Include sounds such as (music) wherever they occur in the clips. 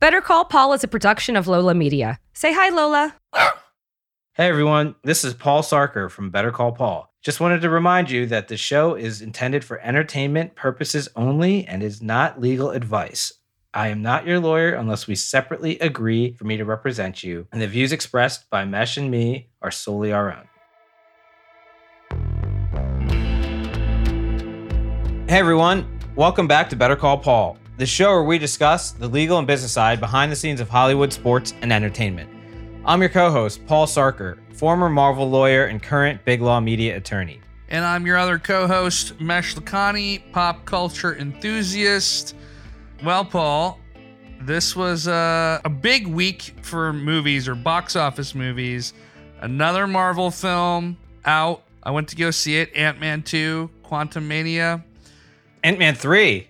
Better Call Paul is a production of Lola Media. Say hi, Lola. Hey everyone, this is Paul Sarker from Better Call Paul. Just wanted to remind you that the show is intended for entertainment purposes only and is not legal advice. I am not your lawyer unless we separately agree for me to represent you, and the views expressed by Mesh and me are solely our own. Hey everyone, welcome back to Better Call Paul, the show where we discuss the legal and business side behind the scenes of Hollywood sports and entertainment. I'm your co host, Paul Sarker, former Marvel lawyer and current Big Law Media attorney. And I'm your other co host, Mesh Lakhani, pop culture enthusiast. Well, Paul, this was uh, a big week for movies or box office movies. Another Marvel film out. I went to go see it Ant Man 2, Quantumania. Ant Man 3.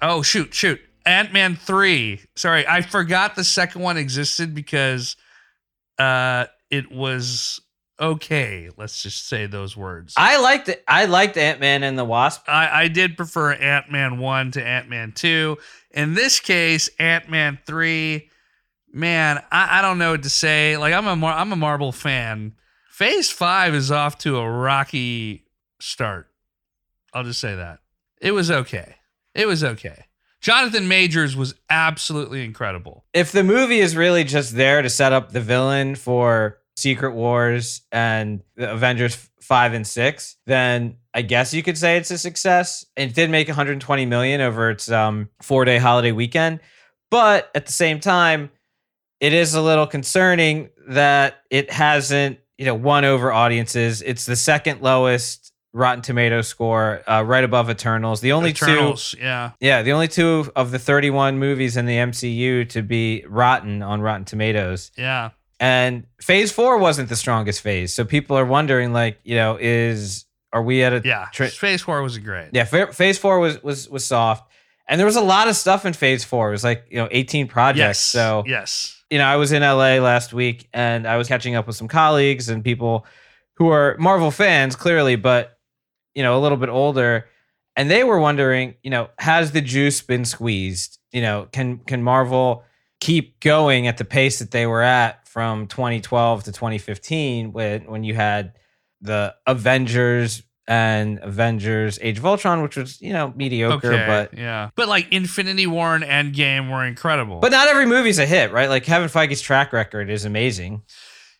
Oh, shoot, shoot. Ant Man 3. Sorry, I forgot the second one existed because uh, it was okay. Let's just say those words. I liked it. I liked Ant Man and the Wasp. I, I did prefer Ant Man 1 to Ant Man 2. In this case, Ant Man 3, man, I, I don't know what to say. Like I'm a Mar- I'm a Marvel fan. Phase 5 is off to a rocky start. I'll just say that. It was okay. It was okay. Jonathan Majors was absolutely incredible. If the movie is really just there to set up the villain for Secret Wars and the Avengers 5 and 6, then I guess you could say it's a success. It did make 120 million over its um, 4-day holiday weekend, but at the same time, it is a little concerning that it hasn't, you know, won over audiences. It's the second lowest Rotten Tomato score, uh, right above Eternals. The only Eternals, two, yeah, yeah, the only two of the 31 movies in the MCU to be rotten on Rotten Tomatoes. yeah. And Phase Four wasn't the strongest phase, so people are wondering, like, you know, is are we at a Yeah, tra- Phase Four was great. yeah, fa- Phase Four was was was soft, and there was a lot of stuff in Phase Four. It was like you know 18 projects. Yes. So yes, you know, I was in LA last week and I was catching up with some colleagues and people who are Marvel fans, clearly, but, you know, a little bit older. And they were wondering, you know, has the juice been squeezed? You know, can can Marvel keep going at the pace that they were at from 2012 to 2015 when when you had the Avengers and Avengers Age of Ultron, which was, you know, mediocre, okay, but yeah, but like Infinity War and Endgame were incredible. but not every movie's a hit, right? Like Kevin Feige's track record is amazing.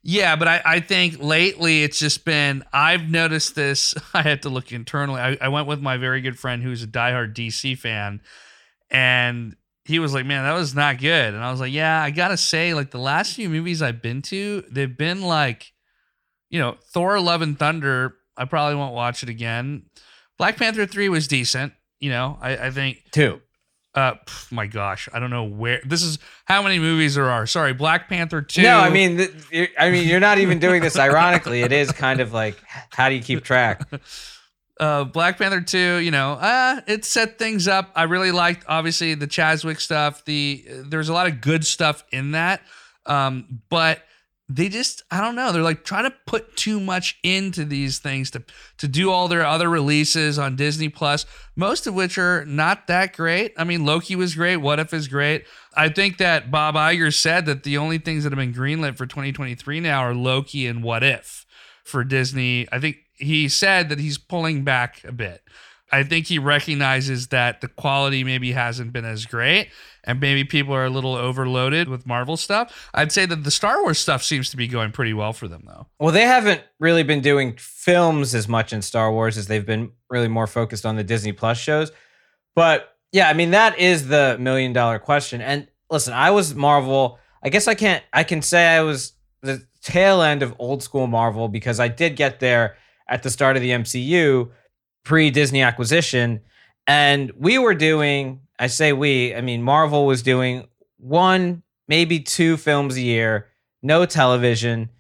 Yeah, but I, I think lately it's just been I've noticed this. (laughs) I had to look internally. I, I went with my very good friend who's a diehard DC fan, and he was like, Man, that was not good. And I was like, Yeah, I gotta say, like the last few movies I've been to, they've been like, you know, Thor Love and Thunder, I probably won't watch it again. Black Panther 3 was decent. You know, I, I think Two. Uh pff, my gosh, I don't know where this is how many movies there are. Sorry, Black Panther 2. No, I mean, th- I mean, you're not even doing this ironically. It is kind of like, how do you keep track? (laughs) uh Black Panther 2, you know, uh it set things up. I really liked obviously the Chadwick stuff. The there's a lot of good stuff in that. Um but they just I don't know, they're like trying to put too much into these things to to do all their other releases on Disney Plus, most of which are not that great. I mean, Loki was great, What If is great. I think that Bob Iger said that the only things that have been greenlit for 2023 now are Loki and What If for Disney. I think he said that he's pulling back a bit. I think he recognizes that the quality maybe hasn't been as great and maybe people are a little overloaded with Marvel stuff. I'd say that the Star Wars stuff seems to be going pretty well for them though. Well, they haven't really been doing films as much in Star Wars as they've been really more focused on the Disney Plus shows. But yeah, I mean, that is the million dollar question. And listen, I was Marvel. I guess I can't, I can say I was the tail end of old school Marvel because I did get there at the start of the MCU pre Disney acquisition. And we were doing, I say we, I mean, Marvel was doing one maybe two films a year, no television,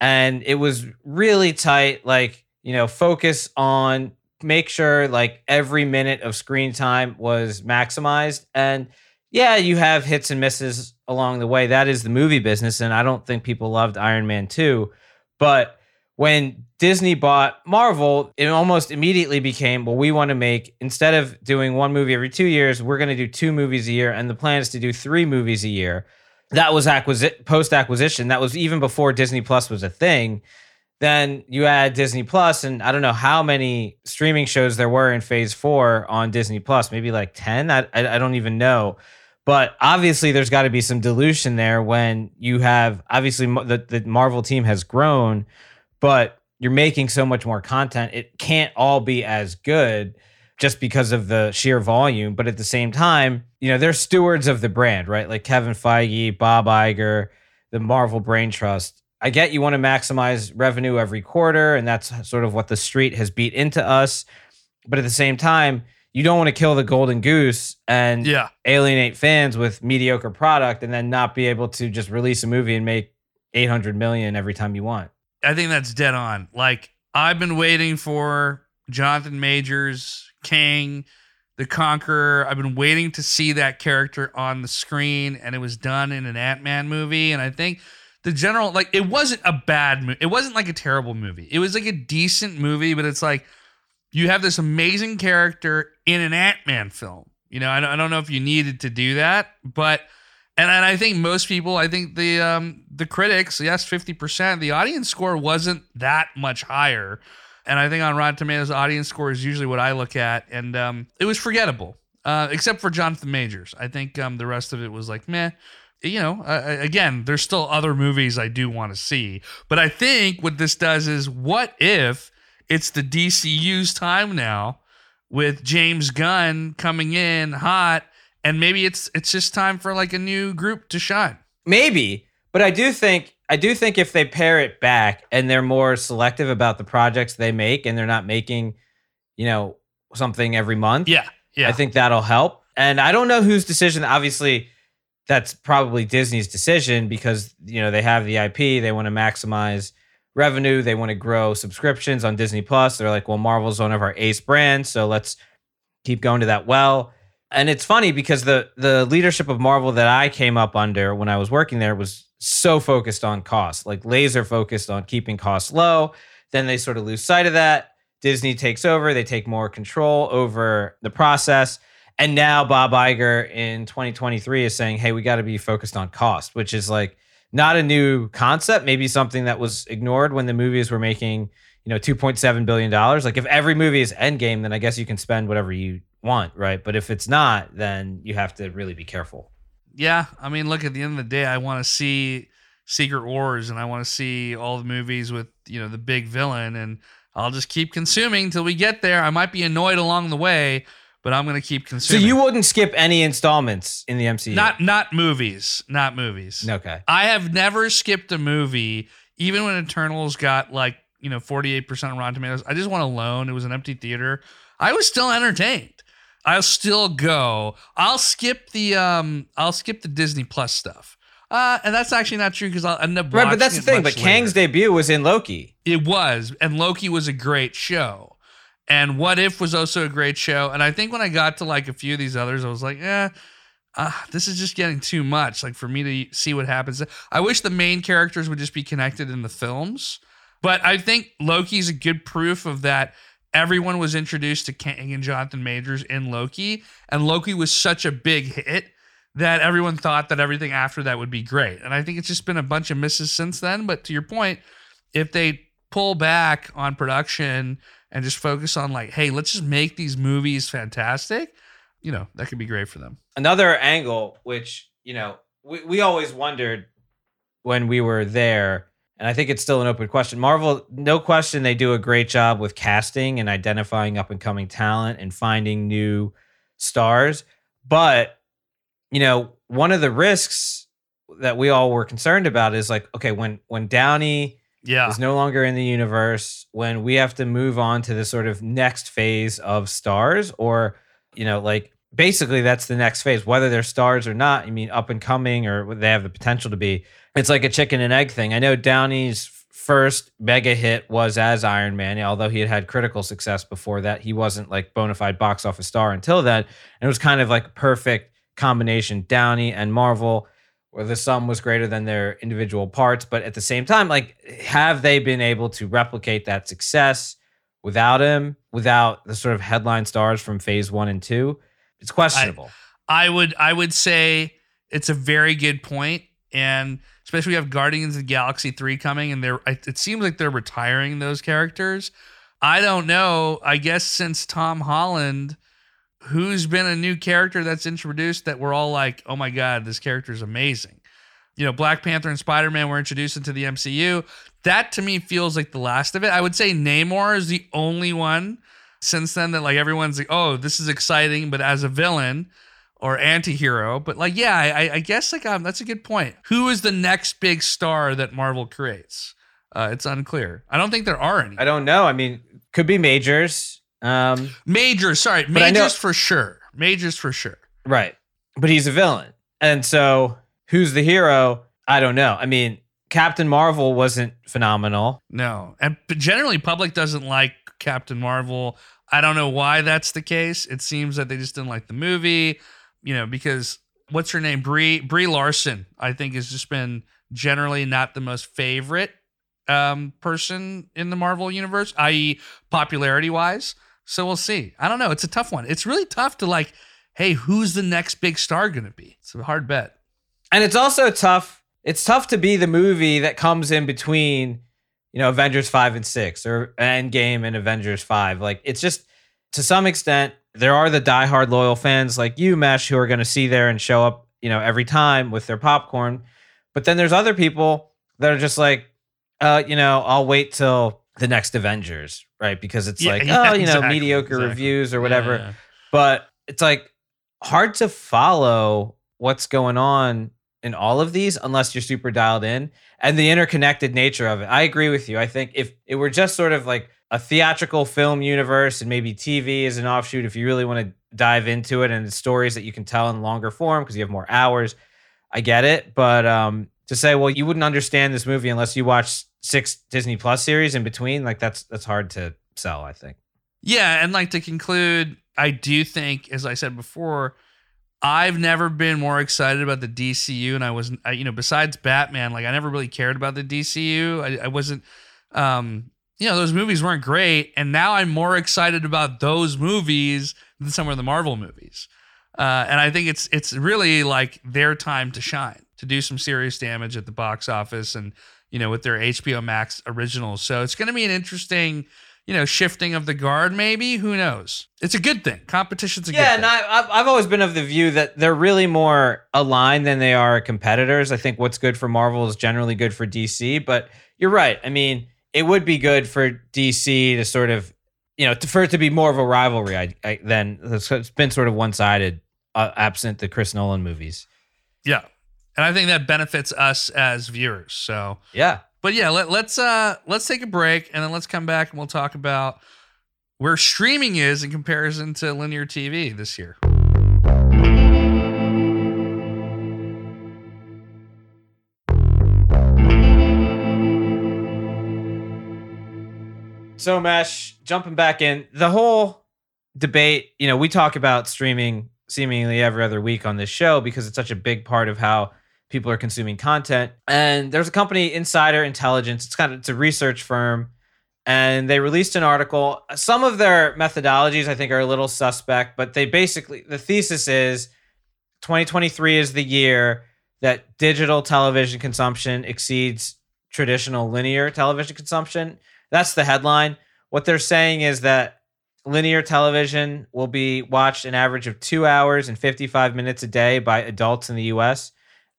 and it was really tight. Like you know, focus on make sure like every minute of screen time was maximized and yeah, you have hits and misses along the way. That is the movie business. And I don't think people loved Iron Man 2. But when Disney bought Marvel, it almost immediately became well, we want to make, instead of doing one movie every two years, we're going to do two movies a year. And the plan is to do three movies a year. That was acquisi- post acquisition. That was even before Disney Plus was a thing. Then you add Disney Plus, and I don't know how many streaming shows there were in phase four on Disney Plus, maybe like 10. I, I, I don't even know but obviously, there's got to be some dilution there when you have obviously the, the Marvel team has grown, but you're making so much more content. It can't all be as good just because of the sheer volume. But at the same time, you know, they're stewards of the brand, right? Like Kevin Feige, Bob Iger, the Marvel Brain Trust. I get you want to maximize revenue every quarter, and that's sort of what the street has beat into us. But at the same time, you don't want to kill the golden goose and Yeah. alienate fans with mediocre product and then not be able to just release a movie and make 800 million every time you want. I think that's dead on. Like I've been waiting for Jonathan Majors, Kang, the Conqueror. I've been waiting to see that character on the screen, and it was done in an Ant Man movie. And I think the general, like, it wasn't a bad movie. It wasn't like a terrible movie. It was like a decent movie, but it's like you have this amazing character in an Ant Man film. You know, I don't, I don't know if you needed to do that, but and, and I think most people, I think the um the critics, yes, fifty percent. The audience score wasn't that much higher, and I think on Rotten Tomatoes, audience score is usually what I look at, and um it was forgettable, uh, except for Jonathan Majors. I think um the rest of it was like meh. You know, uh, again, there's still other movies I do want to see, but I think what this does is, what if it's the DCU's time now with James Gunn coming in hot and maybe it's it's just time for like a new group to shine. Maybe, but I do think I do think if they pare it back and they're more selective about the projects they make and they're not making, you know, something every month. Yeah. Yeah. I think that'll help. And I don't know whose decision. Obviously, that's probably Disney's decision because you know they have the IP. They want to maximize revenue. They want to grow subscriptions on Disney Plus. They're like, well, Marvel's one of our ace brands, so let's keep going to that well. And it's funny because the the leadership of Marvel that I came up under when I was working there was so focused on cost, like laser focused on keeping costs low. Then they sort of lose sight of that. Disney takes over, they take more control over the process. And now Bob Iger in 2023 is saying, hey, we got to be focused on cost, which is like not a new concept, maybe something that was ignored when the movies were making, you know, 2.7 billion dollars. Like if every movie is Endgame, then I guess you can spend whatever you want, right? But if it's not, then you have to really be careful. Yeah, I mean, look at the end of the day, I want to see Secret Wars and I want to see all the movies with, you know, the big villain and I'll just keep consuming till we get there. I might be annoyed along the way, but I'm going to keep consuming. So you wouldn't skip any installments in the MCU? not not movies, not movies. okay. I have never skipped a movie, even when Eternals got like, you know, 48% on Rotten Tomatoes. I just went alone. It was an empty theater. I was still entertained. I'll still go. I'll skip the um I'll skip the Disney Plus stuff. Uh, and that's actually not true because I'll end up Right, but that's the thing. But much Kang's debut was in Loki. It was, and Loki was a great show. And What If was also a great show. And I think when I got to like a few of these others, I was like, eh, uh, this is just getting too much. Like for me to see what happens. I wish the main characters would just be connected in the films. But I think Loki's a good proof of that. Everyone was introduced to Kang and Jonathan Majors in Loki, and Loki was such a big hit that everyone thought that everything after that would be great. And I think it's just been a bunch of misses since then. But to your point, if they pull back on production and just focus on like, hey, let's just make these movies fantastic, you know, that could be great for them. Another angle, which you know, we, we always wondered when we were there, and I think it's still an open question. Marvel, no question, they do a great job with casting and identifying up and coming talent and finding new stars. But you know, one of the risks that we all were concerned about is like, okay, when when Downey Yeah. is no longer in the universe, when we have to move on to the sort of next phase of stars, or you know, like basically that's the next phase. Whether they're stars or not, I mean, up and coming or they have the potential to be. It's like a chicken and egg thing. I know Downey's first mega hit was as Iron Man, although he had had critical success before that. He wasn't like bona fide box office star until then. And it was kind of like perfect combination Downey and Marvel where the sum was greater than their individual parts. But at the same time, like, have they been able to replicate that success without him, without the sort of headline stars from phase one and two? It's questionable. I, I would I would say it's a very good point, and especially we have Guardians of the Galaxy three coming, and they're it seems like they're retiring those characters. I don't know. I guess since Tom Holland who's been a new character that's introduced that we're all like, oh my God, this character is amazing. You know, Black Panther and Spider Man were introduced into the MCU. That to me feels like the last of it. I would say Namor is the only one since then that like everyone's like, oh, this is exciting, but as a villain or anti-hero. But like, yeah, I, I guess like um, that's a good point. Who is the next big star that Marvel creates? Uh, it's unclear. I don't think there are any. I don't know. I mean, could be majors. Um, Majors, sorry, majors for sure. Majors for sure. Right, but he's a villain, and so who's the hero? I don't know. I mean, Captain Marvel wasn't phenomenal. No, and generally, public doesn't like Captain Marvel. I don't know why that's the case. It seems that they just didn't like the movie, you know, because what's her name? Brie Brie Larson, I think, has just been generally not the most favorite um, person in the Marvel universe, i.e., popularity wise. So we'll see. I don't know. It's a tough one. It's really tough to like, hey, who's the next big star going to be? It's a hard bet. And it's also tough. It's tough to be the movie that comes in between, you know, Avengers 5 and 6 or Endgame and Avengers 5. Like it's just to some extent there are the diehard loyal fans like you, Mesh, who are going to see there and show up, you know, every time with their popcorn. But then there's other people that are just like, uh, you know, I'll wait till the next Avengers, right? Because it's yeah, like, yeah, oh, you know, exactly, mediocre exactly. reviews or whatever. Yeah, but it's like hard to follow what's going on in all of these unless you're super dialed in and the interconnected nature of it. I agree with you. I think if it were just sort of like a theatrical film universe and maybe TV is an offshoot, if you really want to dive into it and the stories that you can tell in longer form because you have more hours, I get it. But um, to say, well, you wouldn't understand this movie unless you watched six Disney Plus series in between, like that's that's hard to sell, I think. Yeah, and like to conclude, I do think, as I said before, I've never been more excited about the DCU, and I was, I, you know, besides Batman, like I never really cared about the DCU. I, I wasn't, um, you know, those movies weren't great, and now I'm more excited about those movies than some of the Marvel movies. Uh, and I think it's it's really like their time to shine, to do some serious damage at the box office, and you know, with their HBO Max originals. So it's going to be an interesting, you know, shifting of the guard. Maybe who knows? It's a good thing. Competition's a yeah, good thing. Yeah, and I've I've always been of the view that they're really more aligned than they are competitors. I think what's good for Marvel is generally good for DC. But you're right. I mean, it would be good for DC to sort of, you know, to, for it to be more of a rivalry. I, I than it's been sort of one sided, uh, absent the Chris Nolan movies. Yeah, and I think that benefits us as viewers. So yeah, but yeah, let, let's uh let's take a break and then let's come back and we'll talk about where streaming is in comparison to linear TV this year. So, Mesh, jumping back in, the whole debate, you know, we talk about streaming seemingly every other week on this show because it's such a big part of how people are consuming content. And there's a company, Insider Intelligence. It's kind of it's a research firm, and they released an article. Some of their methodologies I think are a little suspect, but they basically the thesis is 2023 is the year that digital television consumption exceeds traditional linear television consumption. That's the headline. What they're saying is that linear television will be watched an average of two hours and 55 minutes a day by adults in the US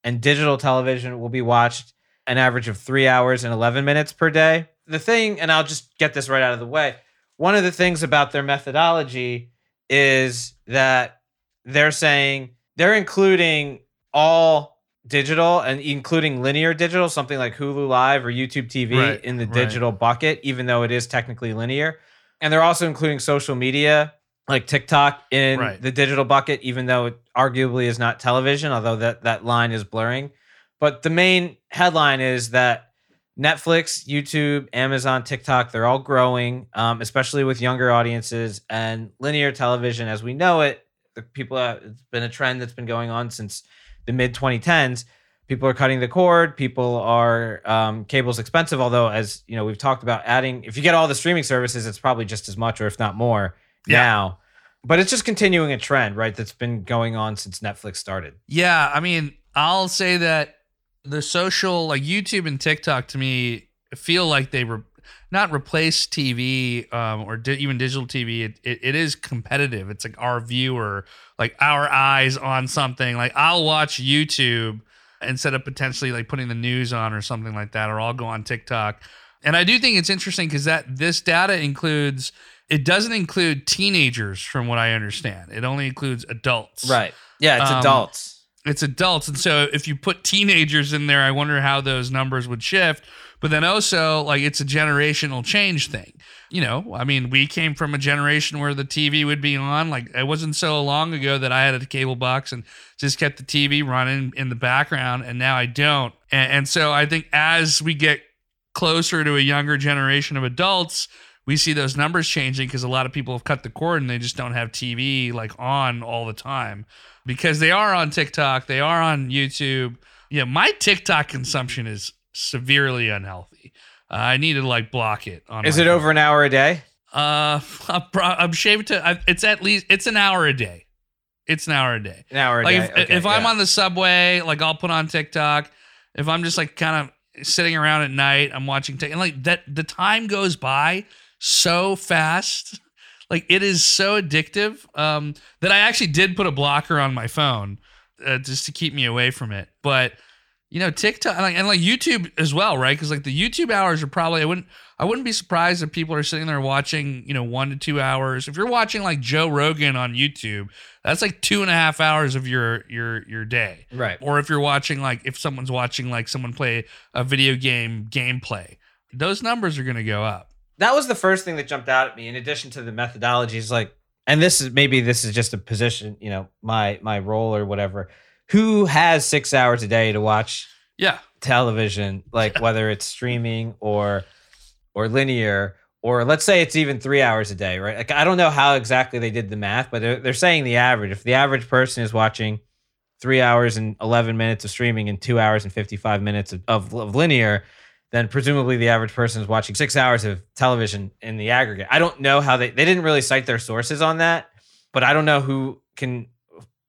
and digital television will be watched an average of three hours and 11 minutes per day. The thing, and I'll just get this right out of the way one of the things about their methodology is that they're saying they're including all digital and including linear digital, something like Hulu Live or YouTube TV right, in the digital right. bucket, even though it is technically linear. And they're also including social media like TikTok in Right. the digital bucket, even though it arguably is not television, although that, that line is blurring. But the main headline is that Netflix, YouTube, Amazon, TikTok, they're all growing, um, especially with younger audiences and linear television as we know it. The people, uh, it's been a trend that's been going on since the mid 2010s. People are cutting the cord. People are um, cable's expensive. Although, as you know, we've talked about adding. If you get all the streaming services, it's probably just as much, or if not more, Yeah. now. But it's just continuing a trend, right? That's been going on since Netflix started. Yeah, I mean, I'll say that the social, like YouTube and TikTok, to me, feel like they re- not replace TV um, or di- even digital TV. It, it, it is competitive. It's like our viewer, like our eyes on something. Like I'll watch YouTube instead of potentially like putting the news on or something like that, or I'll go on TikTok. And I do think it's interesting because that this data includes. It doesn't include teenagers, from what I understand. It only includes adults Right. Yeah, it's Um, adults. it's adults and so if you put teenagers in there i wonder how those numbers would shift but then also like it's a generational change thing you know i mean we came from a generation where the tv would be on like it wasn't so long ago that i had a cable box and just kept the tv running in the background and now i don't and, and so i think as we get closer to a younger generation of adults we see those numbers changing because a lot of people have cut the cord and they just don't have tv like on all the time because they are on TikTok, they are on YouTube. Yeah, my TikTok consumption is severely unhealthy. Uh, I need to like block it. On Is it phone. over an hour a day? Uh, (laughs) I'm, shaved to. I, it's at least it's an hour a day. It's an hour a day. An hour a Like day. if, Okay, if I'm on the subway, like I'll put on TikTok. If I'm just like kind of sitting around at night, I'm watching TikTok. And like that, the time goes by so fast. (laughs) Like it is so addictive um, that I actually did put a blocker on my phone uh, just to keep me away from it. But you know, TikTok and like, and like YouTube as well, right? Because like the YouTube hours are probably I wouldn't I wouldn't be surprised if people are sitting there watching you know one to two hours. If you're watching like Joe Rogan on YouTube, that's like two and a half hours of your your your day. Right. Or if you're watching like if someone's watching like someone play a video game gameplay, those numbers are going to go up. That was the first thing that jumped out at me in addition to the methodologies like and this is maybe this is just a position you know my my role or whatever. Who has six hours a day to watch Yeah. television? Like whether it's streaming or or linear or let's say it's even three hours a day right? Like i don't know how exactly they did the math but they're, they're saying the average. If the average person is watching three hours and 11 minutes of streaming and two hours and 55 minutes of, of, of linear then presumably the average person is watching six hours of television in the aggregate. I don't know how they they didn't really cite their sources on that, but I don't know who can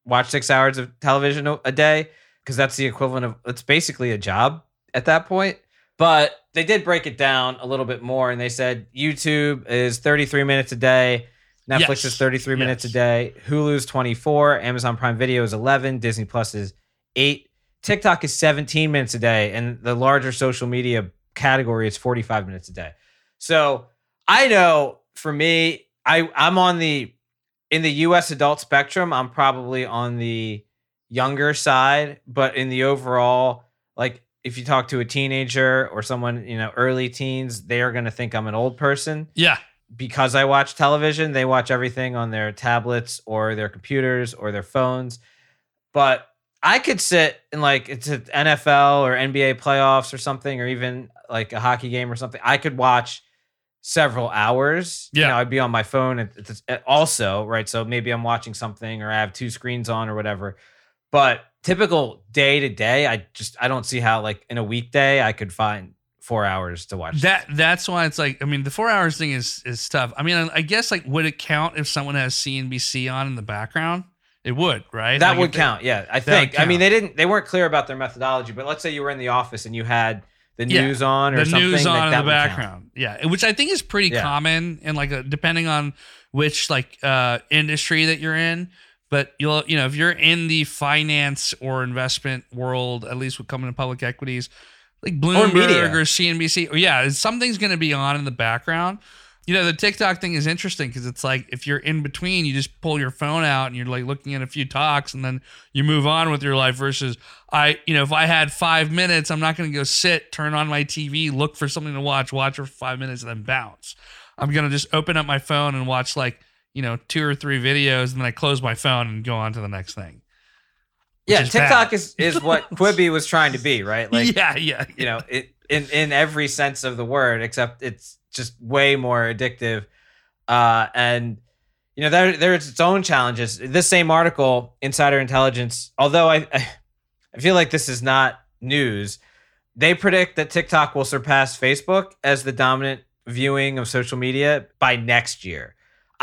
watch six hours of television a- day because that's the equivalent of it's basically a job at that point. But they did break it down a little bit more, and they said YouTube is 33 minutes a day. Netflix Yes. is 33 minutes a Yes. day. Hulu's 24. Amazon Prime Video is 11. Disney Plus is 8. TikTok is 17 minutes a day, and the larger social media category is 45 minutes a day. So I know for me, I I'm on the in the US adult spectrum, I'm probably on the younger side, but in the overall, like if you talk to a teenager or someone, you know, early teens, they are gonna think I'm an old person Yeah. because I watch television, they watch everything on their tablets or their computers or their phones. But I could sit and like it's an NFL or NBA playoffs or something, or even like a hockey game or something. I could watch several hours. You Yeah. know, I'd be on my phone at, at- at- also, right? So maybe I'm watching something or I have two screens on or whatever. But typical day to day, I just I don't see how like in a weekday I could find four hours to watch. That that's why it's like I mean the four hours thing is is tough. I mean I guess like would it count if someone has CNBC on in the background? It would, right? That Like, would if they- count. Yeah, I think. I mean, they didn't. They weren't clear about their methodology. But let's say you were in the office and you had the Yeah, news on or the something. news like on that in the would count. background. Yeah, which I think is pretty Yeah. common and like a, depending on which like uh industry that you're in. But you'll you know if you're in the finance or investment world, at least with coming to public equities, like Bloomberg media. or, CNBC, or yeah, something's going to be on in the background. You know, the TikTok thing is interesting because it's like if you're in between, you just pull your phone out and you're like looking at a few talks and then you move on with your life. Versus, I, you know, if I had five minutes, I'm not going to go sit, turn on my TV, look for something to watch, watch for five minutes, and then bounce. I'm going to just open up my phone and watch like, you know, two or three videos, and then I close my phone and go on to the next thing. Yeah, is TikTok bad. is is what (laughs) Quibi was trying to be, right? Like yeah, yeah, you know, it in in every sense of the word, except it's just way more addictive. Uh, and you know, there there's its own challenges. This same article, Insider Intelligence, although I I, I feel like this is not news, they predict that TikTok will surpass Facebook as the dominant viewing of social media by next year.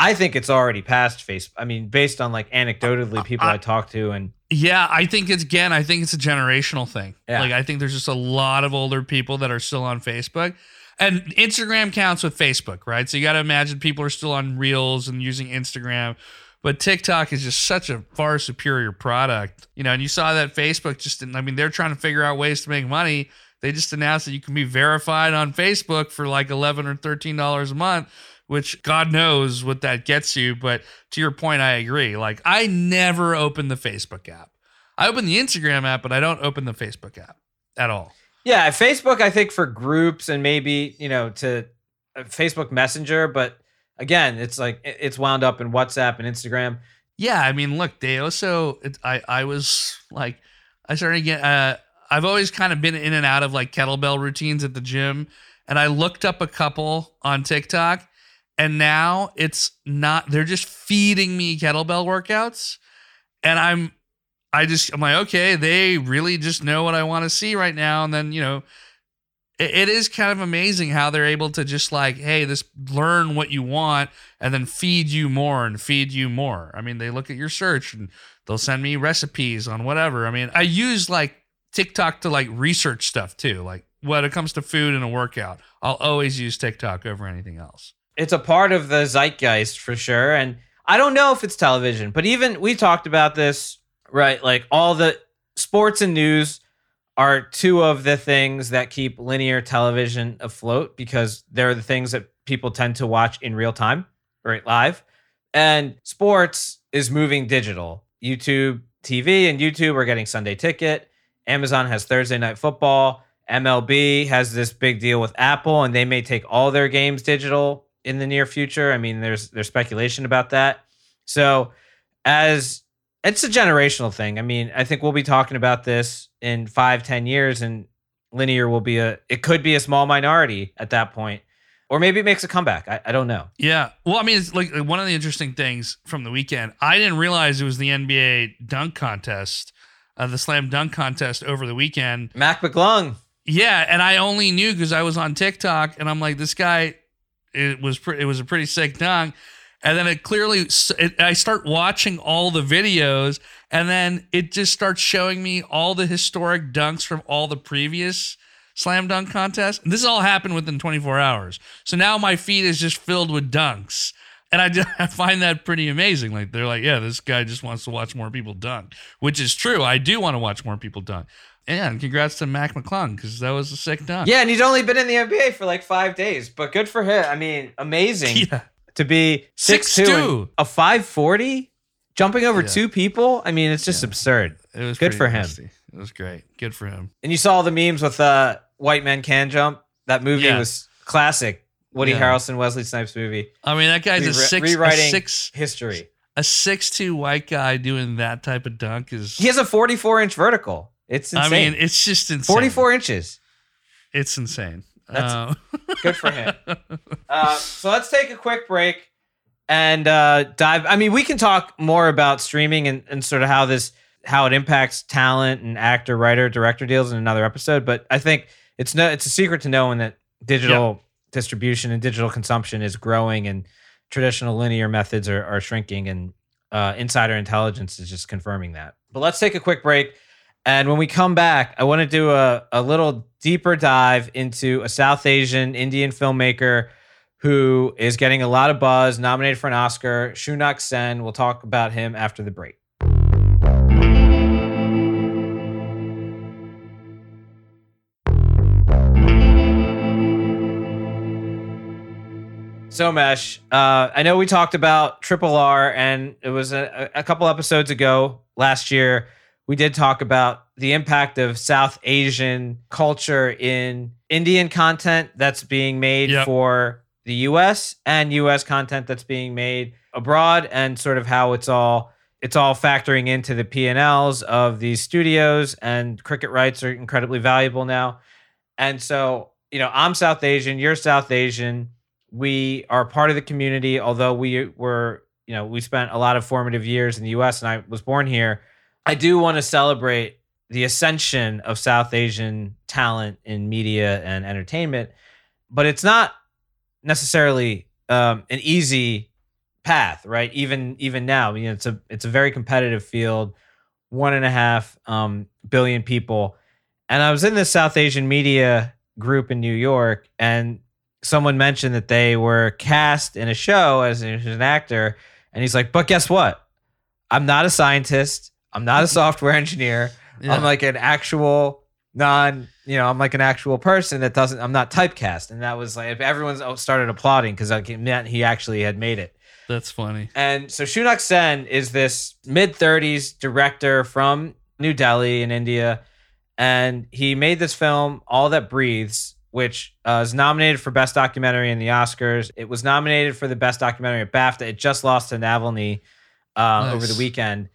I think it's already past Facebook. I mean, based on like anecdotally people I, talk to and Yeah, I think it's again, I think it's a generational thing. Yeah. Like I think there's just a lot of older people that are still on Facebook. And Instagram counts with Facebook, right? So you got to imagine people are still on Reels and using Instagram. But TikTok is just such a far superior product. You know, and you saw that Facebook just I mean, they're trying to figure out ways to make money. They just announced that you can be verified on Facebook for like 11 or 13 dollars a month which God knows what that gets you. But to your point, I agree. Like, I never open the Facebook app. I open the Instagram app, but I don't open the Facebook app at all. Yeah, Facebook, I think for groups and maybe, you know, to uh, Facebook Messenger, but again, it's like it's wound up in WhatsApp and Instagram. Yeah, I mean, look, they also, it, I, I was like, I started to get, uh, I've always kind of been in and out of like kettlebell routines at the gym. And I looked up a couple on TikTok and now it's not, they're just feeding me kettlebell workouts. And I'm, I just, I'm like, okay, they really just know what I want to see right now. And then, you know, it, it is kind of amazing how they're able to just like, hey, this learn what you want and then feed you more and feed you more. I mean, they look at your search and they'll send me recipes on whatever. I mean, I use like TikTok to like research stuff too. Like when it comes to food and a workout, I'll always use TikTok over anything else. It's a part of the zeitgeist for sure. And I don't know if it's television, but even we talked about this, right? Like all the sports and news are two of the things that keep linear television afloat because they're the things that people tend to watch in real time, right? Live. And sports is moving digital. YouTube TV and YouTube are getting Sunday ticket. Amazon has Thursday night football. MLB has this big deal with Apple, and they may take all their games digital in the near future. I mean, there's there's speculation about that. So, as it's a generational thing. I mean, I think we'll be talking about this in five, ten years, and linear will be a. It could be a small minority at that point, or maybe it makes a comeback. I, I don't know. Yeah. Well, I mean, it's like one of the interesting things from the weekend. I didn't realize it was the NBA dunk contest, uh, the slam dunk contest over the weekend. Mac McClung. Yeah, and I only knew because I was on TikTok, and I'm like, this guy, it was pre- it was a pretty sick dunk, and then it clearly, it, I start watching all the videos, and then it just starts showing me all the historic dunks from all the previous slam dunk contests. And this all happened within 24 hours, so now my feed is just filled with dunks. And I, (laughs) I find that pretty amazing. Like they're like, yeah, this guy just wants to watch more people dunk, which is true. I do want to watch more people dunk. And congrats to Mac McClung because that was a sick dunk. Yeah, and he's only been in the NBA for like five days, but good for him. I mean, amazing (laughs) Yeah. to be six two, a five forty, jumping over Yeah. two people. I mean, it's just absurd. It was Good for him. nasty. It was great. Good for him. And you saw all the memes with uh, white men can jump. That movie Yeah. was classic. Woody Yeah. Harrelson, Wesley Snipes movie. I mean, that guy's a Rewri- six, a rewriting six, history. a six two white guy doing that type of dunk is. He has a forty four inch vertical. It's insane. I mean, it's just insane. forty four inches. It's insane. That's- Uh, (laughs) Good for him. (laughs) Uh, so let's take a quick break and uh, dive. I mean, we can talk more about streaming and, and sort of how this how it impacts talent and actor, writer, director deals in another episode. But I think it's no it's a secret to knowing that digital distribution and digital consumption is growing and traditional linear methods are, are shrinking and uh, insider intelligence is just confirming that. But let's take a quick break. And when we come back, I want to do a, a little deeper dive into a South Asian Indian filmmaker who is getting a lot of buzz, nominated for an Oscar, Shaunak Sen. We'll talk about him after the break. So, Mesh, uh, I know we talked about Triple R, and it was a, a couple episodes ago last year. We did talk about the impact of South Asian culture in Indian content that's being made Yep. for the US and US content that's being made abroad and sort of how it's all it's all factoring into the P&Ls of these studios and cricket rights are incredibly valuable now. And so, you know, I'm South Asian, you're South Asian. We are part of the community, although we were, you know, we spent a lot of formative years in the US and I was born here. I do want to celebrate the ascension of South Asian talent in media and entertainment, but it's not necessarily um, an easy path, right? Even even now, you know, it's a it's a very competitive field, one and a half um, billion people, and I was in this South Asian media group in New York, and someone mentioned that they were cast in a show as an actor, and he's like, "But guess what? I'm not a scientist. I'm not a software engineer. Yeah. I'm like an actual non, you know, I'm like an actual person that doesn't. I'm not typecast." And that was like, if everyone started applauding because it meant he actually had made it. That's funny. And so Shaunak Sen is this mid 30s director from New Delhi in India. And he made this film, All That Breathes, which uh, is nominated for Best Documentary in the Oscars. It was nominated for the Best Documentary at BAFTA. It just lost to Navalny uh, Nice. over the weekend.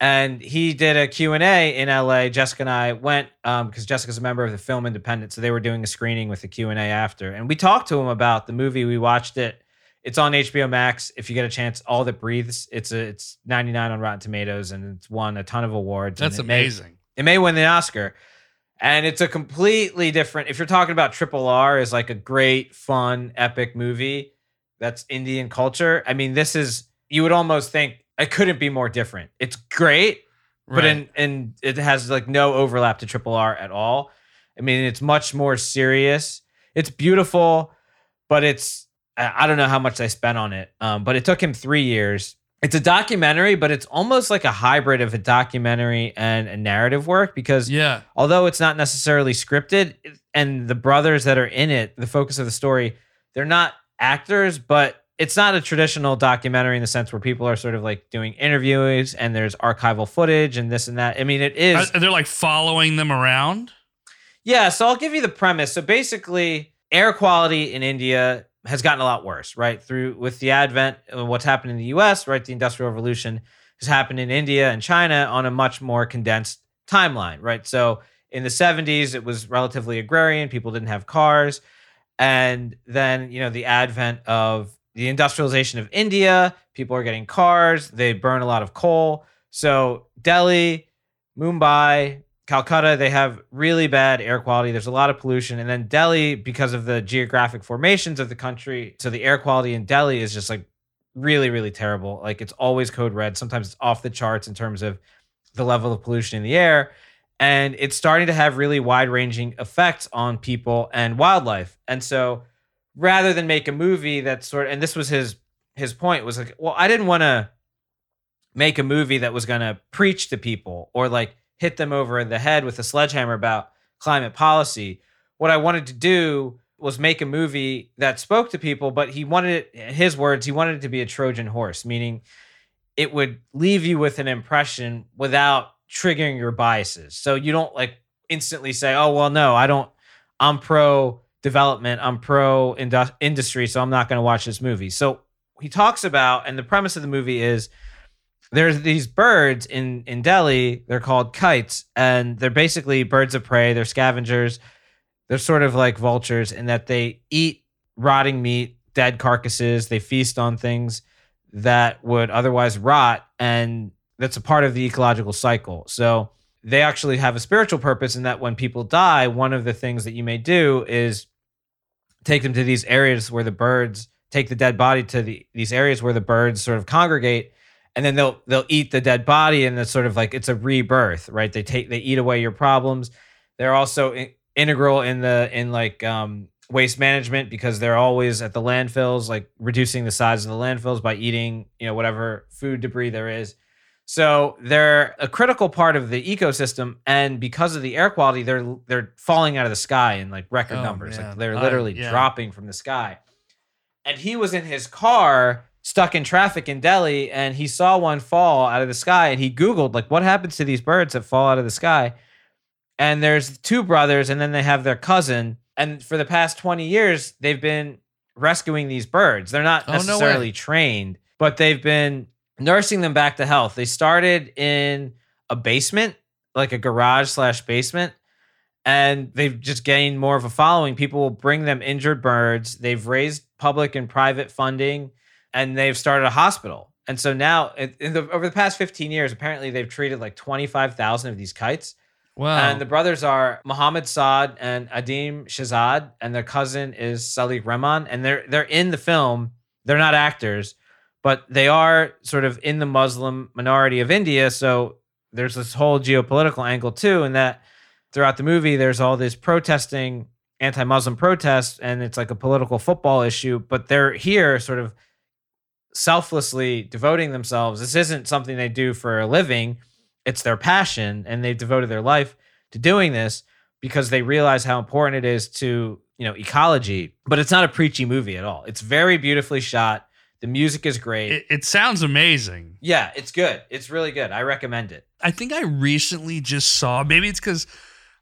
And he did a Q&A in LA. Jessica and I went um, because Jessica's a member of the Film Independent. So they were doing a screening with the Q&A after. And we talked to him about the movie. We watched it. It's on HBO Max. If you get a chance, All That Breathes. It's a, it's 99 on Rotten Tomatoes and it's won a ton of awards. That's it may- amazing. it may win the Oscar. And it's a completely different. If you're talking about Triple R is like a great, fun, epic movie that's Indian culture. I mean, this is you would almost think it couldn't be more different. It's great, but Right. in and it has like no overlap to Triple R at all. I mean, it's much more serious. It's beautiful, but it's I I don't know how much they spent on it. Um, but it took him three years. It's a documentary, but it's almost like a hybrid of a documentary and a narrative work because yeah. although it's not necessarily scripted and the brothers that are in it the focus of the story they're not actors but it's not a traditional documentary in the sense where people are sort of like doing interviews and there's archival footage and this and that i mean it is Are- they're like following them around. yeah, so I'll give you the premise. So basically, air quality in India has gotten a lot worse, right? Through with the advent of what's happened in the US, right? The Industrial Revolution has happened in India and China on a much more condensed timeline, right? So in the 70s, it was relatively agrarian, people didn't have cars. And then, you know, the advent of the industrialization of India, people are getting cars, they burn a lot of coal. So Delhi, Mumbai, Calcutta, they have really bad air quality. There's a lot of pollution. And then Delhi, because of the geographic formations of the country, so the air quality in Delhi is just like really, really terrible. Like it's always code red. Sometimes it's off the charts in terms of the level of pollution in the air. And it's starting to have really wide ranging effects on people and wildlife. And so rather than make a movie that sort of, and this was his his point was like, well, I didn't want to make a movie that was going to preach to people or like hit them over the head with a sledgehammer about climate policy. What I wanted to do was make a movie that spoke to people, but he wanted it, his words, he wanted it to be a Trojan horse, meaning it would leave you with an impression without triggering your biases. So you don't like instantly say, oh, well, no, I don't, I'm pro development, I'm pro indu- industry, so I'm not going to watch this movie. So he talks about, and the premise of the movie is there's these birds in in Delhi. They're called kites, and they're basically birds of prey. They're scavengers. They're sort of like vultures in that they eat rotting meat, dead carcasses. They feast on things that would otherwise rot, and that's a part of the ecological cycle. So they actually have a spiritual purpose in that when people die, one of the things that you may do is take them to these areas where the birds take the dead body to the, these areas where the birds sort of congregate and then they'll they'll eat the dead body and it's sort of like it's a rebirth right? They take they eat away your problems. They're also in, integral in the in like um waste management because they're always at the landfills like reducing the size of the landfills by eating you know whatever food debris there is so they're a critical part of the ecosystem and because of the air quality they're they're falling out of the sky in like record Oh, numbers. Like they're I- literally yeah. dropping from the sky. And he was in his car stuck in traffic in Delhi and he saw one fall out of the sky and he googled like what happens to these birds that fall out of the sky? And there's two brothers and then they have their cousin. And for the past 20 years they've been rescuing these birds. They're not Oh, no necessarily trained but they've been nursing them back to health. They started in a basement, like a garage slash basement, and they've just gained more of a following. People will bring them injured birds. They've raised public and private funding, and they've started a hospital. And so now, in the, over the past 15 years, apparently they've treated like 25,000 of these kites. Wow. And the brothers are Mohammed Saad and Adim Shazad, and their cousin is Salik Rehman. And they're they're in the film. They're not actors, but they are sort of in the Muslim minority of India. So there's this whole geopolitical angle too, and that throughout the movie, there's all this protesting, anti-Muslim protests, and it's like a political football issue. But they're here, sort of selflessly devoting themselves. This isn't something they do for a living it's their passion and they've devoted their life to doing this because they realize how important it is to you know ecology but it's not a preachy movie at all it's very beautifully shot the music is great it, it sounds amazing. yeah it's good it's really good i recommend it I think I recently just saw. Maybe it's because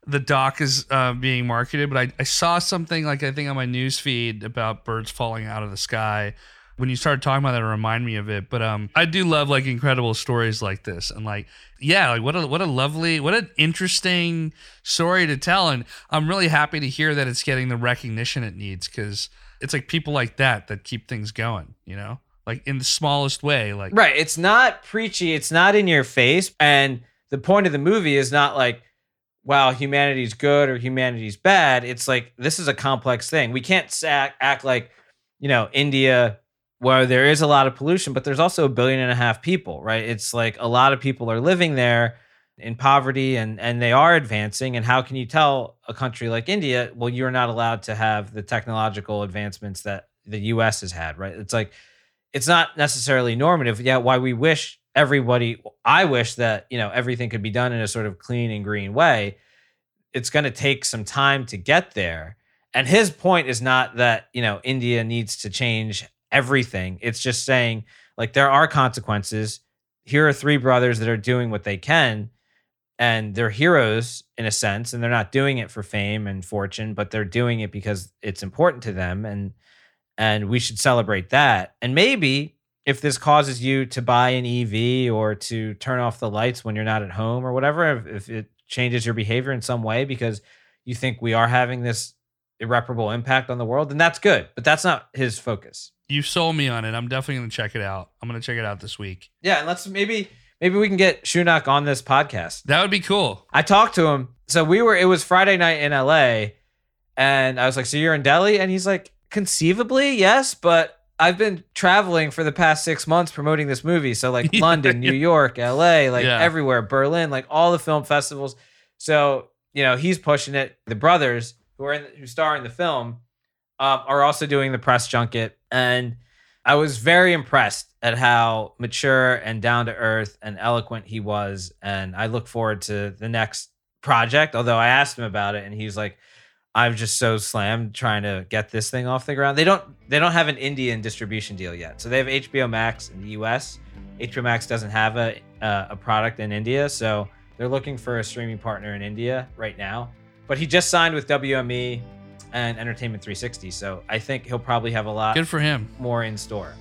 the doc is uh, being marketed, but I, I saw something like I think on my news feed about birds falling out of the sky. When you started talking about that, it reminded me of it. But um, I do love like incredible stories like this, and like yeah, like what a what a lovely, what an interesting story to tell. And I'm really happy to hear that it's getting the recognition it needs because it's like people like that that keep things going. You know, like in the smallest way. Like right it's not preachy it's not in your face and the point of the movie is not like wow humanity's good or humanity's bad it's like this is a complex thing we can't act, act like you know india where there is a lot of pollution but there's also a billion and a half people right it's like a lot of people are living there in poverty and and they are advancing and how can you tell a country like india well you're not allowed to have the technological advancements that the us has had right it's like it's not necessarily normative. Yeah, why we wish everybody, I wish that, you know, everything could be done in a sort of clean and green way. It's going to take some time to get there. And his point is not that, you know, India needs to change everything. It's just saying, like, there are consequences. Here are three brothers that are doing what they can, and they're heroes in a sense, and they're not doing it for fame and fortune, but they're doing it because it's important to them. And and we should celebrate that. And maybe if this causes you to buy an EV or to turn off the lights when you're not at home or whatever, if, if it changes your behavior in some way because you think we are having this irreparable impact on the world, then that's good. But that's not his focus. you sold me on it. I'm definitely gonna check it out. I'm gonna check it out this week. Yeah, and let's maybe maybe we can get Shaunak on this podcast. That would be cool. I talked to him. So we were it was Friday night in LA and I was like, "So you're in Delhi?" And he's like, "Conceivably, yes, but I've been traveling for the past 6 months promoting this movie. So like (laughs) London, New York, LA, like Yeah. everywhere, Berlin, like all the film festivals. So, you know, he's pushing it. The brothers who are in who star in the film um, are also doing the press junket and I was very impressed at how mature and down to earth and eloquent he was. And I look forward to the next project. Although I asked him about it and he's like, I'm just so slammed trying to get this thing off the ground. They don't they don't have an Indian distribution deal yet. So they have HBO Max in the US. HBO Max doesn't have a uh, a product in India, so they're looking for a streaming partner in India right now. But he just signed with WME and Entertainment 360, so I think he'll probably have a lot Good for him. more in store.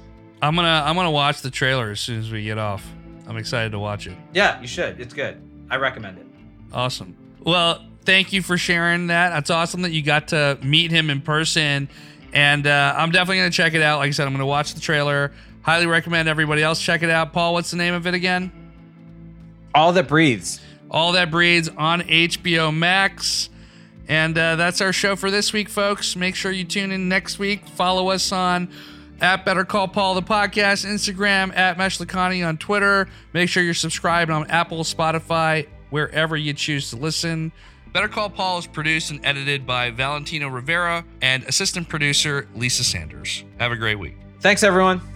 I'm gonna I'm gonna watch the trailer as soon as we get off. I'm excited to watch it. Yeah, you should. It's good. I recommend it. Awesome. Well, thank you for sharing that. That's awesome that you got to meet him in person. And uh, I'm definitely going to check it out. Like I said, I'm going to watch the trailer. Highly recommend everybody else check it out. Paul, what's the name of it again? All that breathes. All That breathes on HBO Max. And uh, that's our show for this week, folks. Make sure you tune in next week. Follow us on at Better Call Paul the podcast, Instagram at Mesh Lacani on Twitter. Make sure you're subscribed on Apple, Spotify, wherever you choose to listen. Better Call Paul is produced and edited by Valentino Rivera and assistant producer Lisa Sanders. Have a great week. Thanks, everyone.